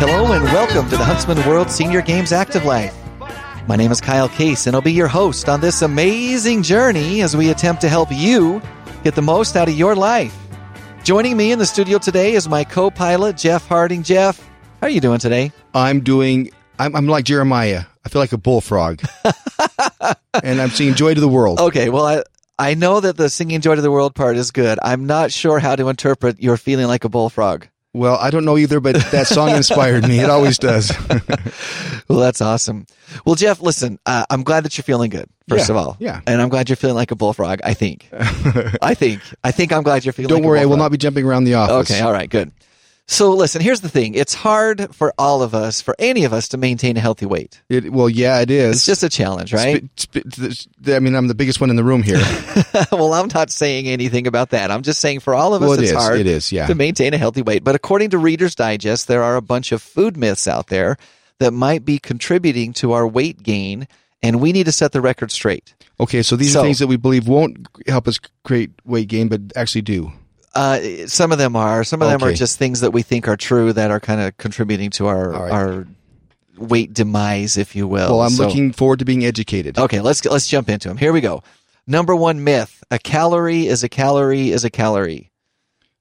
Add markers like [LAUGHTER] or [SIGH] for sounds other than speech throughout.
Hello and welcome to the Huntsman World Senior Games Active Life. My name is Kyle Case, and I'll be your host on this amazing journey as we attempt to help you get the most out of your life. Joining me in the studio today is my co-pilot Jeff Harding. Jeff, how are you doing today? I'm doing. I'm, I'm like Jeremiah. I feel like a bullfrog, [LAUGHS] and I'm singing "Joy to the World." Okay, well I I know that the singing "Joy to the World" part is good. I'm not sure how to interpret your feeling like a bullfrog. Well, I don't know either, but that song [LAUGHS] inspired me. It always does. [LAUGHS] Well, that's awesome. Well, Jeff, listen, uh, I'm glad that you're feeling good. First Yeah, of all, yeah. and I'm glad you're feeling like a bullfrog. I think. [LAUGHS] I think. I think I'm glad you're feeling. don't like worry, I will not be jumping around the office. Okay, all right, good. So listen, here's the thing. It's hard for all of us, for any of us to maintain a healthy weight. It, well, yeah, it is. It's just a challenge, right? Sp- sp- I mean, I'm the biggest one in the room here. [LAUGHS] well, I'm not saying anything about that. I'm just saying for all of us, Well, it it's is. hard It is, yeah. to maintain a healthy weight. But according to Reader's Digest, there are a bunch of food myths out there that might be contributing to our weight gain, and we need to set the record straight. Okay, so these So- are things that we believe won't help us create weight gain, but actually do. Uh, some of them are. Some of them are just things that we think are true that are kind of contributing to our right. our weight demise, if you will. Well, I'm So- looking forward to being educated. Okay, let's let's jump into them. Here we go. Number one myth: a calorie is a calorie is a calorie.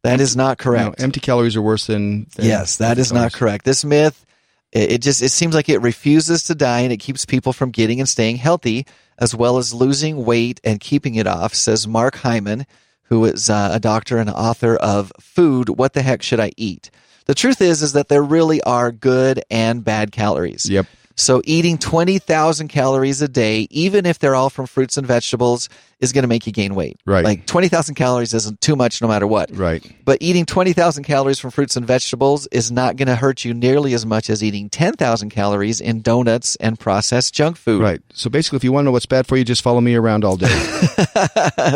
That is not No, correct. empty calories are worse than. than yes, that is empty is not correct. This myth, it just it seems like it refuses to die and it keeps people from getting and staying healthy, as well as losing weight and keeping it off. Says Mark Hyman, who is uh, a doctor and author of Food. What the heck should I eat? The truth is, is that there really are good and bad calories. Yep. So eating 20,000 calories a day, even if they're all from fruits and vegetables, is going to make you gain weight. Right. Like 20,000 calories isn't too much no matter what. Right. But eating 20,000 calories from fruits and vegetables is not going to hurt you nearly as much as eating 10,000 calories in donuts and processed junk food. Right. So basically, if you want to know what's bad for you, just follow me around all day. [LAUGHS]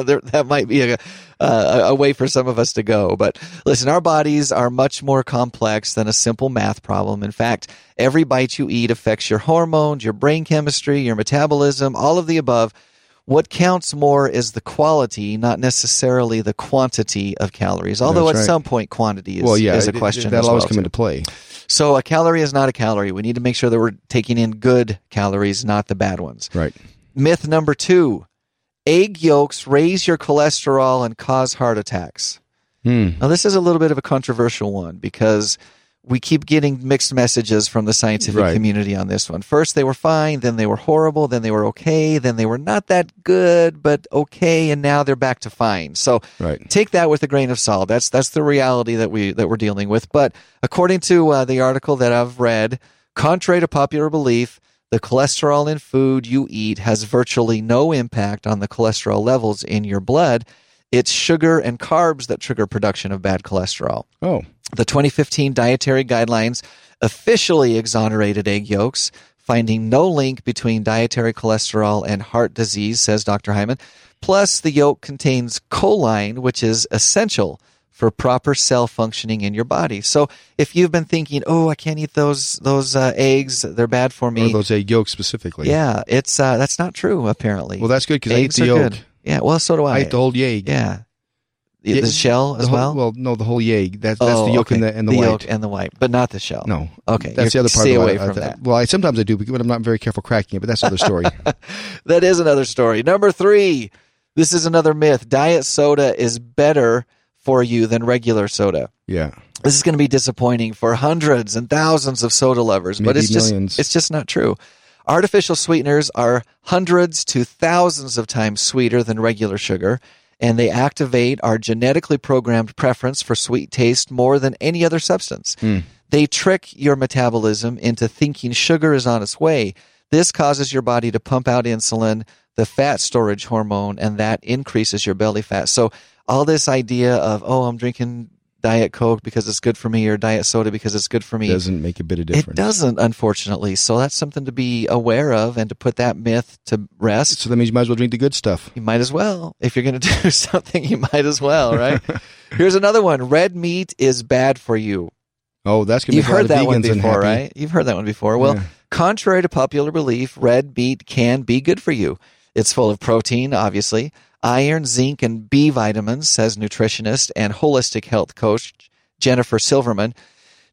there, that might be a, uh, a way for some of us to go. But listen, our bodies are much more complex than a simple math problem. In fact, every bite you eat affects your hormones, your brain chemistry, your metabolism, all of the above. What counts more is the quality, not necessarily the quantity of calories. Although That's at some point, quantity is, well, yeah, is a it- it- question. that'll always well, come too. into play. So a calorie is not a calorie. We need to make sure that we're taking in good calories, not the bad ones. Right. Myth number two egg yolks raise your cholesterol and cause heart attacks. Hmm. Now, this is a little bit of a controversial one because we keep getting mixed messages from the scientific Right. community on this one. First, they were fine, then they were horrible, then they were okay, then they were not that good, but okay, and now they're back to fine. So, Right. take that with a grain of salt. That's that's the reality that we that we're dealing with. But according to uh, the article that I've read, contrary to popular belief, the cholesterol in food you eat has virtually no impact on the cholesterol levels in your blood. It's sugar and carbs that trigger production of bad cholesterol. Oh. The 2015 dietary guidelines officially exonerated egg yolks, finding no link between dietary cholesterol and heart disease, says Dr. Hyman. Plus, the yolk contains choline, which is essential for proper cell functioning in your body. So, if you've been thinking, "Oh, I can't eat those those uh, eggs; they're bad for me," Or me," those egg yolks specifically. yeah, it's uh, that's not true. Apparently, Well, that's good because I Eggs the yolk. good. Yeah, well, so do I. I ate the whole yeg. yeah, the, the shell as The whole- well. Well, no, the whole yeg. That, that's Oh, the yolk okay. and the and the, white. yolk and the white, but not the shell. no. Okay, That's the you're- other part. Stay away I- from I- that. Well, I sometimes I do, but I'm not very careful cracking it. But that's another story. [LAUGHS] That is another story. Number three. This is another myth. Diet soda is better for you than regular soda. yeah. This is going to be disappointing for hundreds and thousands of soda lovers, but Maybe it's just it's just not true. Artificial sweeteners are hundreds to thousands of times sweeter than regular sugar, and they activate our genetically programmed preference for sweet taste more than any other substance. Hmm. They trick your metabolism into thinking sugar is on its way. This causes your body to pump out insulin, the fat storage hormone, and that increases your belly fat. So all this idea of, oh, I'm drinking Diet Coke because it's good for me or Diet Soda because it's good for me. Doesn't make a bit of difference. It doesn't, unfortunately. So that's something to be aware of and to put that myth to rest. So that means you might as well drink the good stuff. You might as well. If you're going [LAUGHS] to do something, you might as well, right? [LAUGHS] Here's another one. Red meat is bad for you. Oh, that's gonna You've make a lot heard that one before, right? You've heard that one before. Well, Yeah. contrary to popular belief, red meat can be good for you. It's full of protein, obviously, iron, zinc, and B vitamins, says nutritionist and holistic health coach Jennifer Silverman.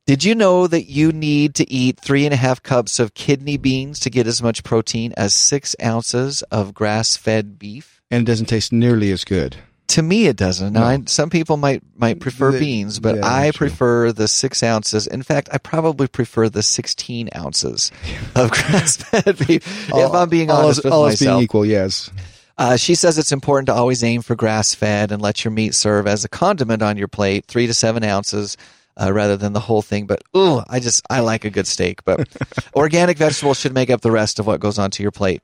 Did you know that you need to eat three and a half cups of kidney beans to get as much protein as six ounces of grass fed beef? And it doesn't taste nearly as good. To me, it doesn't. No. I, some people might might prefer beans, but yeah, I true. prefer the six ounces. In fact, I probably prefer the sixteen ounces of [LAUGHS] grass fed beef. if I'm being all honest else, with all else being myself, equal, yes. uh, she says it's important to always aim for grass fed and let your meat serve as a condiment on your plate, three to seven ounces. Uh, rather than the whole thing, but ooh, I just I like a good steak. But [LAUGHS] organic vegetables should make up the rest of what goes onto your plate.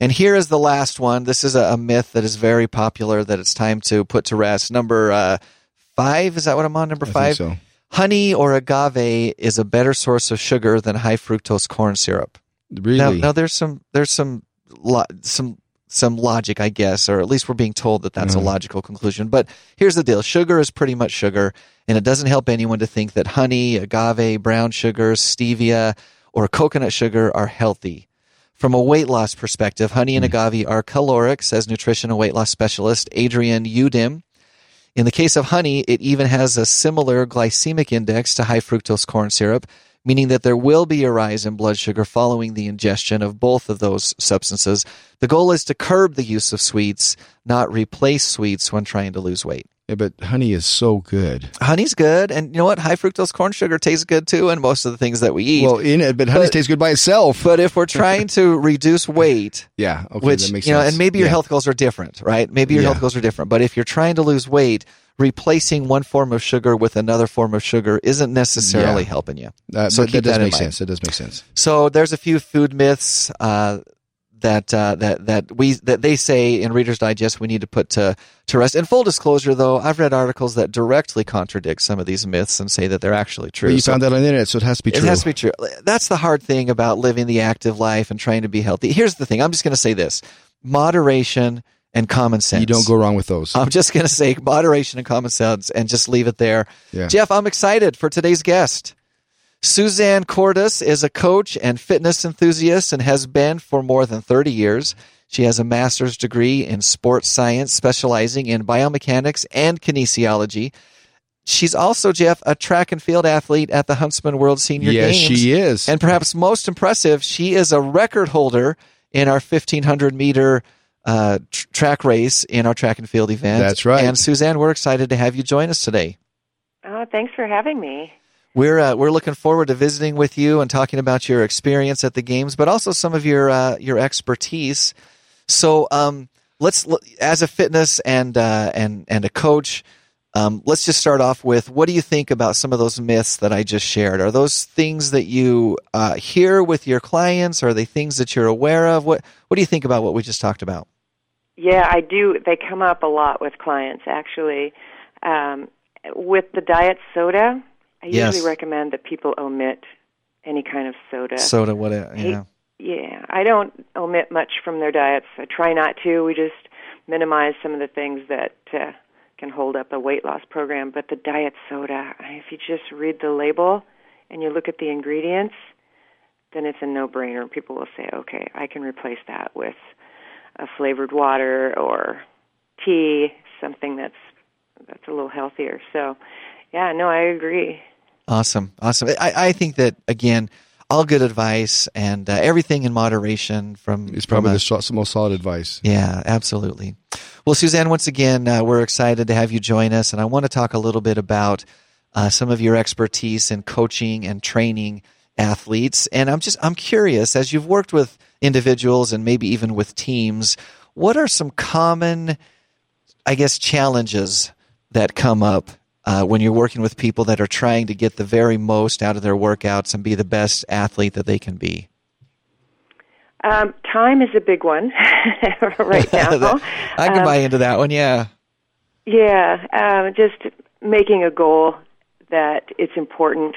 And here is the last one. This is a, a myth that is very popular that it's time to put to rest. Number uh, five is that what I'm on? Number I five. think so. Honey or agave is a better source of sugar than high fructose corn syrup. Really? Now, now there's some there's some lo- some some logic, I guess, or at least we're being told that that's a Mhm. logical conclusion. But here's the deal: sugar is pretty much sugar, and it doesn't help anyone to think that honey, agave, brown sugar, stevia, or coconut sugar are healthy. From a weight loss perspective, honey and hmm. agave are caloric, says nutrition and weight loss specialist Adrian Udim. In the case of honey, it even has a similar glycemic index to high fructose corn syrup, meaning that there will be a rise in blood sugar following the ingestion of both of those substances. The goal is to curb the use of sweets, not replace sweets when trying to lose weight. Yeah, but honey is so good. Honey's good, and you know what? High fructose corn sugar tastes good too, and most of the things that we eat. Well, in it, but honey But- tastes good by itself. but if we're trying to [LAUGHS] reduce weight, yeah, okay, which that makes you know, and maybe your Yeah. health goals are different, right? Maybe your Yeah. health goals are different. But if you're trying to lose weight, replacing one form of sugar with another form of sugar isn't necessarily Yeah. helping you. Uh, so that, does that make mind. sense. That does make sense. So there's a few food myths uh, that uh, that that we that they say in Reader's Digest we need to put to to rest. In full disclosure, though, I've read articles that directly contradict some of these myths and say that they're actually true. But you So- found that on the internet, so it has to be true. it has to be true. That's the hard thing about living the active life and trying to be healthy. Here's the thing. I'm just going to say this: moderation and common sense. you don't go wrong with those. I'm just going to say moderation and common sense, and just leave it there. Yeah. Jeff, I'm excited for today's guest. Suzanne Cordes is a coach and fitness enthusiast and has been for more than 30 years. She has a master's degree in sports science, specializing in biomechanics and kinesiology. She's also, Jeff, a track and field athlete at the Huntsman World Senior yes, Games. she is. And perhaps most impressive, she is a record holder in our 1500 meter uh, tr- track race in our track and field event. That's right. And Suzanne, we're excited to have you join us today. Oh, thanks for having me. We're uh, we're looking forward to visiting with you and talking about your experience at the games, but also some of your uh, your expertise. So, um, let's as a fitness and uh, and and a coach, um, let's just start off with what do you think about some of those myths that I just shared? Are those things that you uh, hear with your clients? Are they things that you're aware of? What what do you think about what we just talked about? Yeah, I do. They come up a lot with clients, actually. Um, with the diet soda, I Yes. usually recommend that people omit any kind of soda. Soda, what? Yeah. Yeah, I don't omit much from their diets. I try not to. We just minimize some of the things that uh, can hold up a weight loss program. But the diet soda, if you just read the label and you look at the ingredients, then it's a no-brainer. People will say, "Okay, I can replace that with a flavored water or tea, something that's that's a little healthier." So, yeah, no, I agree. Awesome, awesome. I, I think that again, all good advice and uh, everything in moderation from It's from probably a- the most solid advice. Yeah, absolutely. Well, Suzanne, once again, uh, we're excited to have you join us, and I want to talk a little bit about uh, some of your expertise in coaching and training athletes. And I'm just I'm curious, as you've worked with individuals and maybe even with teams, what are some common, I guess, challenges that come up uh, when you're working with people that are trying to get the very most out of their workouts and be the best athlete that they can be? Um, time is a big one [LAUGHS] right [LAUGHS] now. I can Um, buy into that one. Yeah. Yeah, um, just making a goal that it's important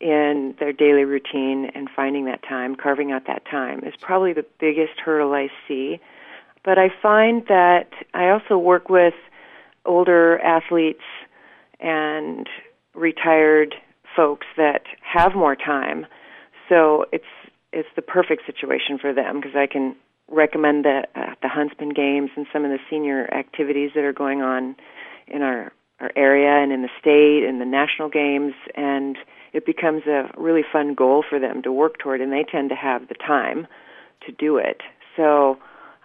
in their daily routine and finding that time, carving out that time is probably the biggest hurdle I see. But I find that I also work with older athletes and retired folks that have more time. So it's it's the perfect situation for them because I can recommend the uh, the Huntsman games and some of the senior activities that are going on in our our area and in the state and the national games, and it becomes a really fun goal for them to work toward, and they tend to have the time to do it. So,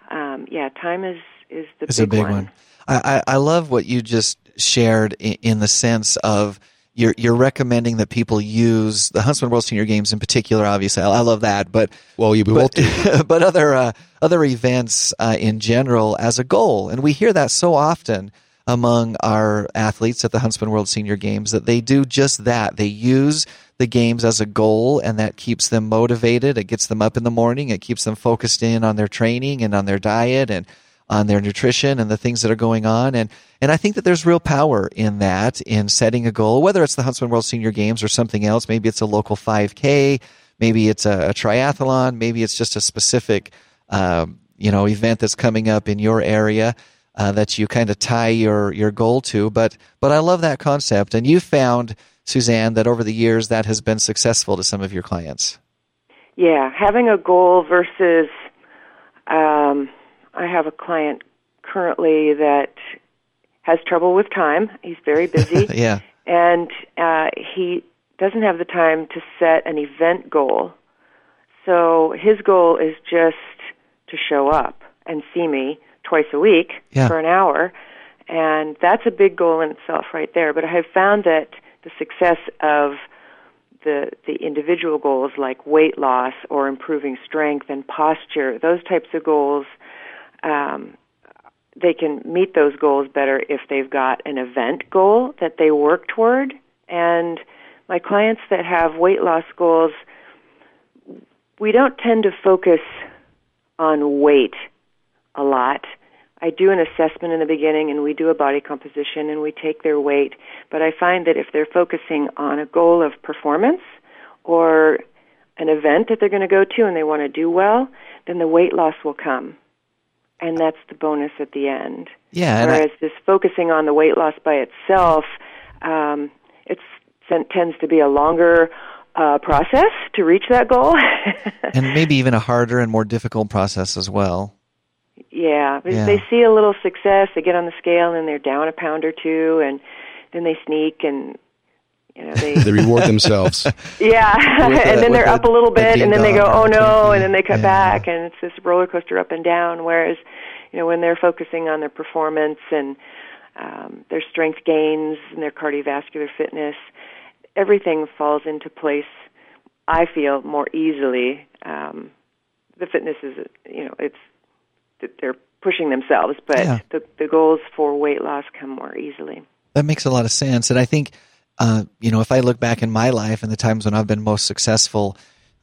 um, yeah, time is is the It's big, a big one. one. I, I, I love what you just shared in, in the sense of you're you're recommending that people use the Huntsman World Senior Games in particular. Obviously, I, I love that, but Well, you but, [LAUGHS] but other uh, other events uh, in general as a goal, and we hear that so often among our athletes at the Huntsman World Senior Games that they do just that. They use the games as a goal, and that keeps them motivated. It gets them up in the morning. It keeps them focused in on their training and on their diet and on their nutrition and the things that are going on. And and I think that there's real power in that in setting a goal, whether it's the Huntsman World Senior Games or something else. Maybe it's a local 5K, maybe it's a, a triathlon, maybe it's just a specific um, you know event that's coming up in your area. Uh, that you kind of tie your your goal to, but but I love that concept, and you found Suzanne that over the years that has been successful to some of your clients. Yeah, having a goal versus um, I have a client currently that has trouble with time. He's very busy, [LAUGHS] yeah, and uh, he doesn't have the time to set an event goal. So his goal is just to show up and see me twice a week Yeah. for an hour, and that's a big goal in itself, right there. But I have found that the success of the the individual goals like weight loss or improving strength and posture, those types of goals, um, they can meet those goals better if they've got an event goal that they work toward. And my clients that have weight loss goals, we don't tend to focus on weight a lot. I do an assessment in the beginning and we do a body composition and we take their weight, but I find that if they're focusing on a goal of performance or an event that they're going to go to and they want to do well, then the weight loss will come. And that's the bonus at the end. yeah, and I, Whereas this focusing on the weight loss by itself, um, it's tends to be a longer uh, process to reach that goal. [LAUGHS] and maybe even a harder and more difficult process as well. Yeah, Yeah. they see a little success, they get on the scale and they're down a pound or two, and then they sneak and you know they [LAUGHS] They reward themselves. [LAUGHS] yeah, a- and then they're a- up a little a bit, and then they go oh no, and then they cut Yeah. back, and it's this roller coaster up and down. Whereas you know when they're focusing on their performance and um, their strength gains and their cardiovascular fitness, everything falls into place. I feel more easily. Um, the fitness is, you know, it's that they're pushing themselves, but Yeah. the the goals for weight loss come more easily. That makes a lot of sense. And I think, uh, you know, if I look back in my life and the times when I've been most successful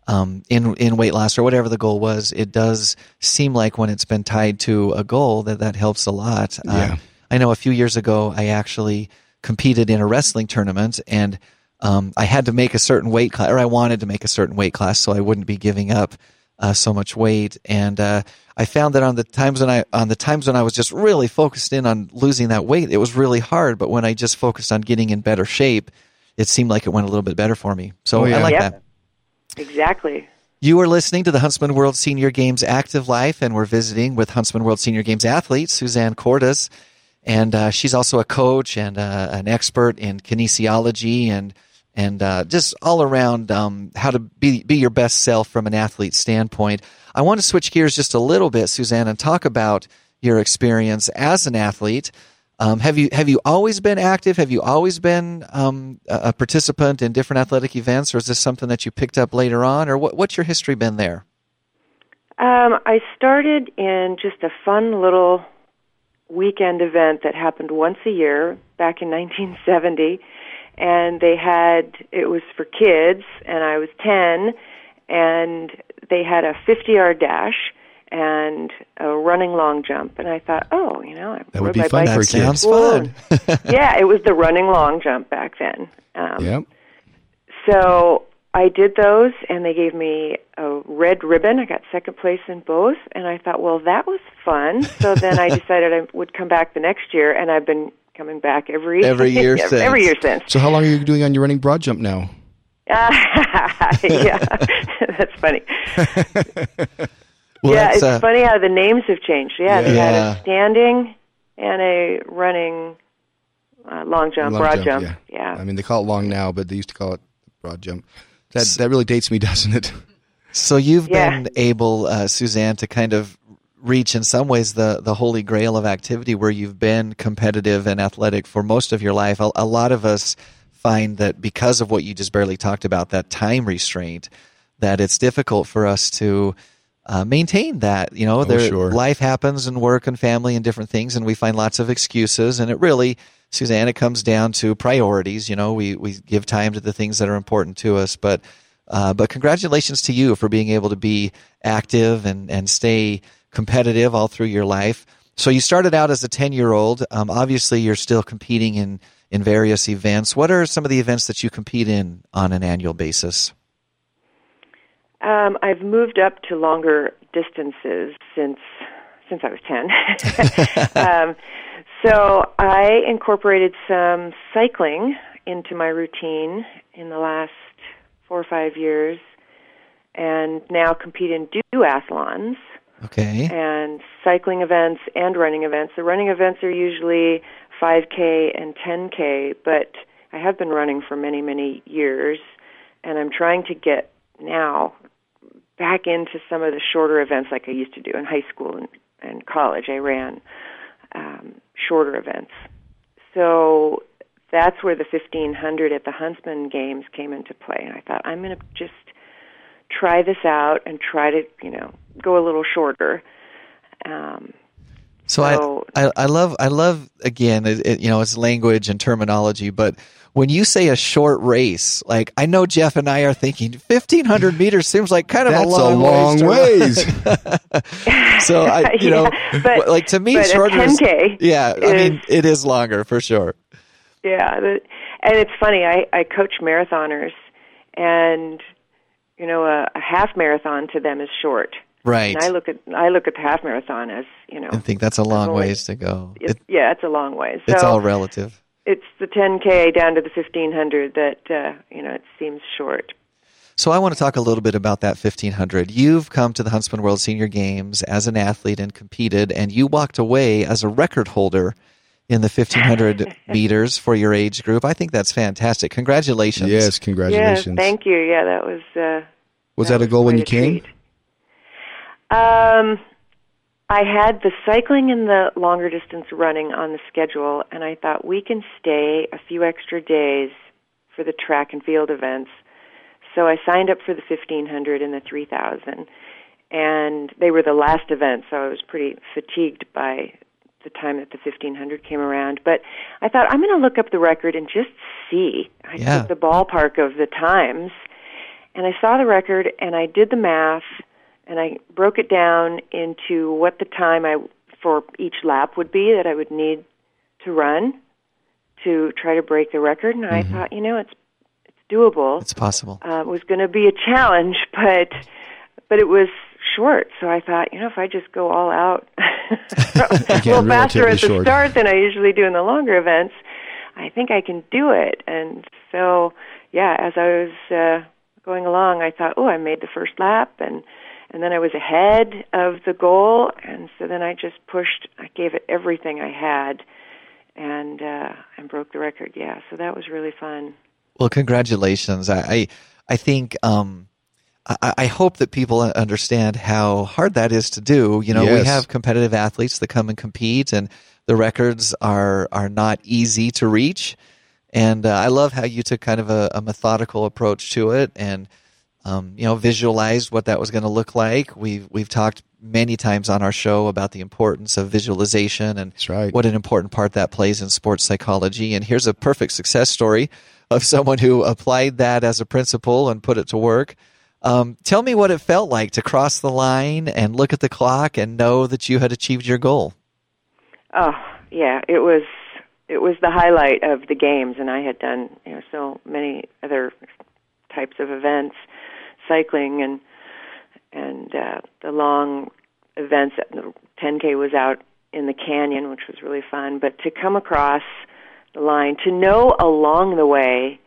um, in in weight loss or whatever the goal was, it does seem like when it's been tied to a goal that that helps a lot. Uh, Yeah. I know a few years ago I actually competed in a wrestling tournament and um, I had to make a certain weight class, or I wanted to make a certain weight class so I wouldn't be giving up uh, so much weight. And uh, I found that on the times when I on the times when I was just really focused in on losing that weight, it was really hard. But when I just focused on getting in better shape, it seemed like it went a little bit better for me. So Oh, yeah. I like Yep. that. Exactly. You are listening to the Huntsman World Senior Games Active Life, and we're visiting with Huntsman World Senior Games athlete Suzanne Cordes. And uh, she's also a coach and uh, an expert in kinesiology and and uh, just all around um, how to be be your best self from an athlete standpoint. I want to switch gears just a little bit, Suzanne, and talk about your experience as an athlete. Um, have you have you always been active? Have you always been um, a participant in different athletic events, or is this something that you picked up later on, or what, what's your history been there? Um, I started in just a fun little weekend event that happened once a year back in 1970, and they had it was for kids, and I was 10, and they had a 50-yard dash and a running long jump, and I thought, oh, you know, I That would rode be my fun bike for That a kid. sounds School. fun. [LAUGHS] [LAUGHS] yeah, it was the running long jump back then. Um, Yep. so I did those, and they gave me a red ribbon. I got second place in both, and I thought, well, that was fun. So then I [LAUGHS] decided I would come back the next year, and I've been coming back every Every [LAUGHS] year every since. year since. So how long are you doing on your running broad jump now? [LAUGHS] yeah, [LAUGHS] that's funny. Well, yeah, that's, it's uh, funny how the names have changed. Yeah, they had Yeah. a standing and a running uh, long jump, Long broad jump. yeah. yeah. I mean, they call it long now, but they used to call it broad jump. That that really dates me, doesn't it? So you've Yeah. been able, uh, Suzanne, to kind of reach in some ways the, the holy grail of activity where you've been competitive and athletic for most of your life. A, a lot of us find that because of what you just barely talked about, that time restraint, that it's difficult for us to uh, maintain that. You know, there, sure. life happens and work and family and different things, and we find lots of excuses. And it really, Suzanne, it comes down to priorities. You know, we, we give time to the things that are important to us, but uh, but congratulations to you for being able to be active and, and stay competitive all through your life. So you started out as a 10 year old. Um, obviously, you're still competing in, in various events. What are some of the events that you compete in on an annual basis? Um, I've moved up to longer distances since since I was ten. [LAUGHS] um, so I incorporated some cycling into my routine in the last four or five years, and now compete in duathlons Okay. and cycling events and running events. The running events are usually 5K and 10K, but I have been running for many, many years, and I'm trying to get now back into some of the shorter events like I used to do in high school and, and college. I ran um, shorter events. So that's where the 1500 at the Huntsman Games came into play. And I thought, I'm going to just try this out and try to, you know, go a little shorter. Um, So So- I, I I love I love again it, it, you know it's language and terminology, but when you say a short race, like I know Jeff and I are thinking fifteen hundred [LAUGHS] meters seems like kind of That's a long, a long ways. ways. [LAUGHS] so [LAUGHS] I you know but- like to me but a shorter is 10K yeah I mean it is longer for sure. Yeah, and it's funny. I I coach marathoners, and you know, a, a half marathon to them is short. Right. And I look at I look at the half marathon as you know, and think that's a long only- ways to go. it's, It, yeah, it's a long way. So it's all relative. it's the 10k down to the 1500 that uh, you know it seems short. So I want to talk a little bit about that 1500. You've come to the Huntsman World Senior Games as an athlete and competed, and you walked away as a record holder in the 1500 [LAUGHS] meters for your age group. I think that's fantastic. Congratulations. yes, congratulations. Yeah, thank you. Yeah, that was. Uh, Was that a goal when you a came? Um, I had the cycling and the longer distance running on the schedule, and I thought we can stay a few extra days for the track and field events. So I signed up for the 1500 and the 3000, and they were the last event, so I was pretty fatigued by the time that the 1500 came around. But I thought I'm going to look up the record and just see. I Yeah. took the ballpark of the times, and I saw the record, and I did the math, and I broke it down into what the time I for each lap would be that I would need to run to try to break the record. And I thought, you know, it's it's doable It's possible. uh, it was going to be a challenge, [LAUGHS] but but it was short. So I thought, you know, if I just go all out [LAUGHS] [LAUGHS] a little faster at the short. start than I usually do in the longer events, I think I can do it. And so, yeah, as I was uh, going along, I thought, oh, I made the first lap, and and then I was ahead of the goal, and so then I just pushed. I gave it everything I had, and uh, and broke the record. Yeah, so that was really fun. Well, congratulations. I, I, I think, um, I, I hope that people understand how hard that is to do. You know, we have competitive athletes that come and compete, and the records are are not easy to reach. And uh, I love how you took kind of a, a methodical approach to it, and um, you know, visualized what that was going to look like. We've we've talked many times on our show about the importance of visualization and right. what an important part that plays in sports psychology. And here's a perfect success story of someone who applied that as a principle and put it to work. Um, tell me what it felt like to cross the line and look at the clock and know that you had achieved your goal. Oh, yeah, it was it was the highlight of the games and I had done, you know, so many other types of events, cycling and and uh the long events the 10K was out in the canyon, which was really fun, but to come across the line to know along the way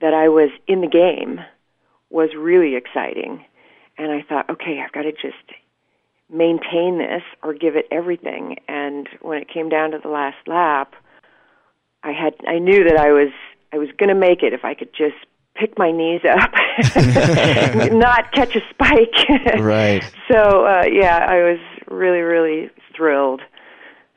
that I was in the game was really exciting. And I thought, okay, I've got to just maintain this or give it everything. And when it came down to the last lap, I had I knew that I was I was going to make it if I could just pick my knees up, [LAUGHS] [LAUGHS] not catch a spike. [LAUGHS] Right. So uh, yeah, I was really really thrilled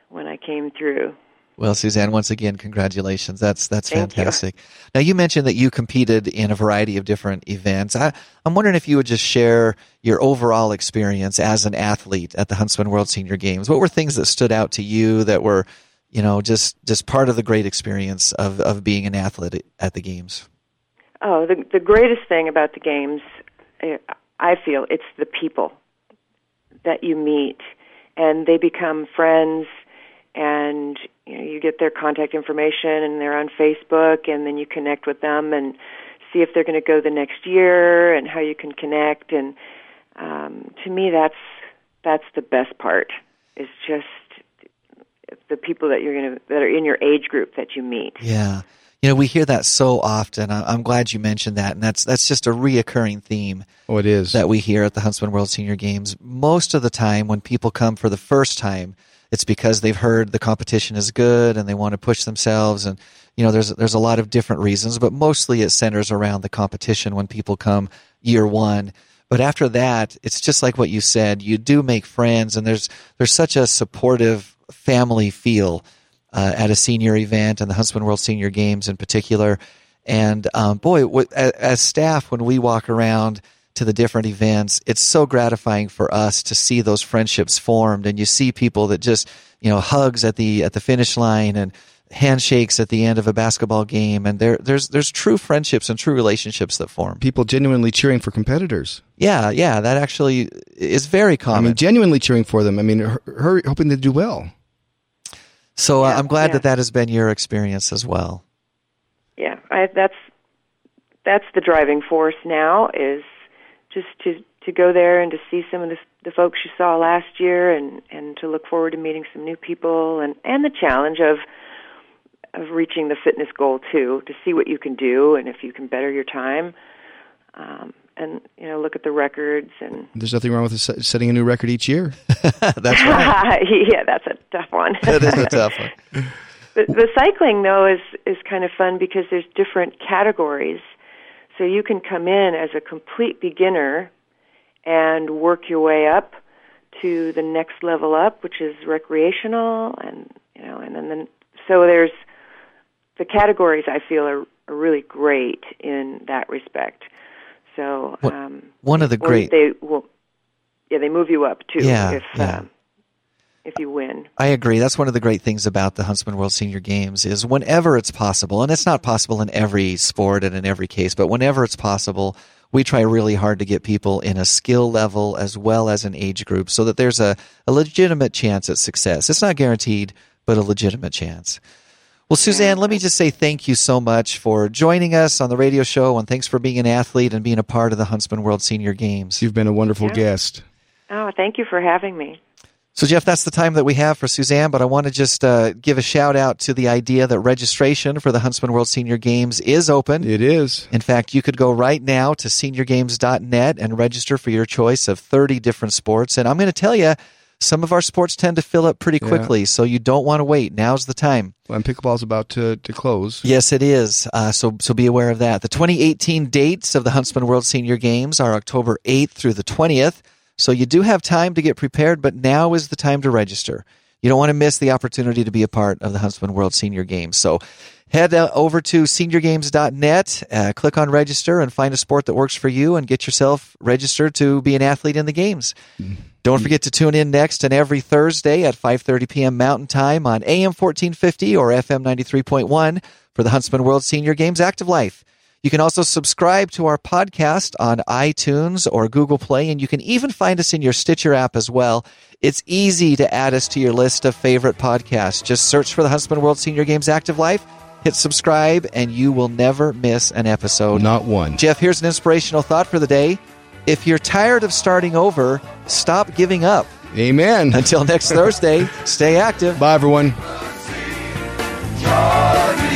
when I came through. Well, Suzanne, once again, congratulations. That's that's Thank you. fantastic. Now, you mentioned that you competed in a variety of different events. I, I'm wondering if you would just share your overall experience as an athlete at the Huntsman World Senior Games. What were things that stood out to you that were, you know, just just part of the great experience of of being an athlete at the games? Oh, the the greatest thing about the games, eh, I feel, it's the people that you meet, and they become friends, and you know you get their contact information, and they're on Facebook, and then you connect with them and see if they're going to go the next year, and how you can connect, and um, to me, that's that's the best part. Is just the people that you're going to that are in your age group that you meet. Yeah. You know, we hear that so often. I- I'm glad you mentioned that, and that's that's just a reoccurring theme Oh, it is. that we hear at the Huntsman World Senior Games. Most of the time, when people come for the first time, it's because they've heard the competition is good and they want to push themselves. And you know, there's there's a lot of different reasons, but mostly it centers around the competition when people come year one. But after that, it's just like what you said. You do make friends, and there's there's such a supportive family feel uh, at a senior event and the Huntsman World Senior Games in particular. And um, boy, as staff, when we walk around to the different events, it's so gratifying for us to see those friendships formed, and you see people that just you know hugs at the at the finish line and handshakes at the end of a basketball game, and there there's there's true friendships and true relationships that form. People genuinely cheering for competitors. Yeah, yeah, that actually is very common. I mean, genuinely cheering for them. I mean, her, her hoping they do well. so uh, Yeah, I'm glad yeah. that that has been your experience as well. yeah I, that's that's the driving force now is just to to go there and to see some of the the folks you saw last year and and to look forward to meeting some new people and and the challenge of of reaching the fitness goal too to see what you can do and if you can better your time um and you know look at the records and There's nothing wrong with setting a new record each year. [LAUGHS] That's [LAUGHS] right. yeah that's a tough one that is a tough one. [LAUGHS] The, the cycling though is is kind of fun because there's different categories. So you can come in as a complete beginner and work your way up to the next level up, which is recreational, and you know, and then the, so there's the categories. I feel are, are really great in that respect. So um, One of the great they will, yeah, they move you up too Yeah, if yeah. um, if you win. I agree. That's one of the great things about the Huntsman World Senior Games is whenever it's possible, and it's not possible in every sport and in every case, but whenever it's possible, we try really hard to get people in a skill level as well as an age group so that there's a, a legitimate chance at success. It's not guaranteed, but a legitimate chance. Well, Suzanne, let me just say thank you so much for joining us on the radio show, and thanks for being an athlete and being a part of the Huntsman World Senior Games. You've been a wonderful Yeah. guest. Oh, thank you for having me. So, Jeff, that's the time that we have for Suzanne, but I want to just uh, give a shout out to the idea that registration for the Huntsman World Senior Games is open. It is. In fact, you could go right now to seniorgames.net and register for your choice of 30 different sports. And I'm going to tell you, some of our sports tend to fill up pretty Yeah. quickly, so you don't want to wait. Now's the time. Well, and pickleball's about to, to close. Yes, it is. Uh, so, so be aware of that. The 2018 dates of the Huntsman World Senior Games are October 8th through the 20th. So you do have time to get prepared, but now is the time to register. You don't want to miss the opportunity to be a part of the Huntsman World Senior Games. So head uh, over to seniorgames.net, uh, click on register, and find a sport that works for you, and get yourself registered to be an athlete in the games. Don't forget to tune in next and every Thursday at 5:30 p.m. Mountain Time on AM 1450 or FM 93.1 for the Huntsman World Senior Games Active Life. You can also subscribe to our podcast on iTunes or Google Play, and you can even find us in your Stitcher app as well. It's easy to add us to your list of favorite podcasts. Just search for the Huntsman World Senior Games Active Life, hit subscribe, and you will never miss an episode. Not one. Jeff, here's an inspirational thought for the day. If you're tired of starting over, stop giving up. Amen. Until next Thursday, [LAUGHS] stay active. Bye, everyone. Joy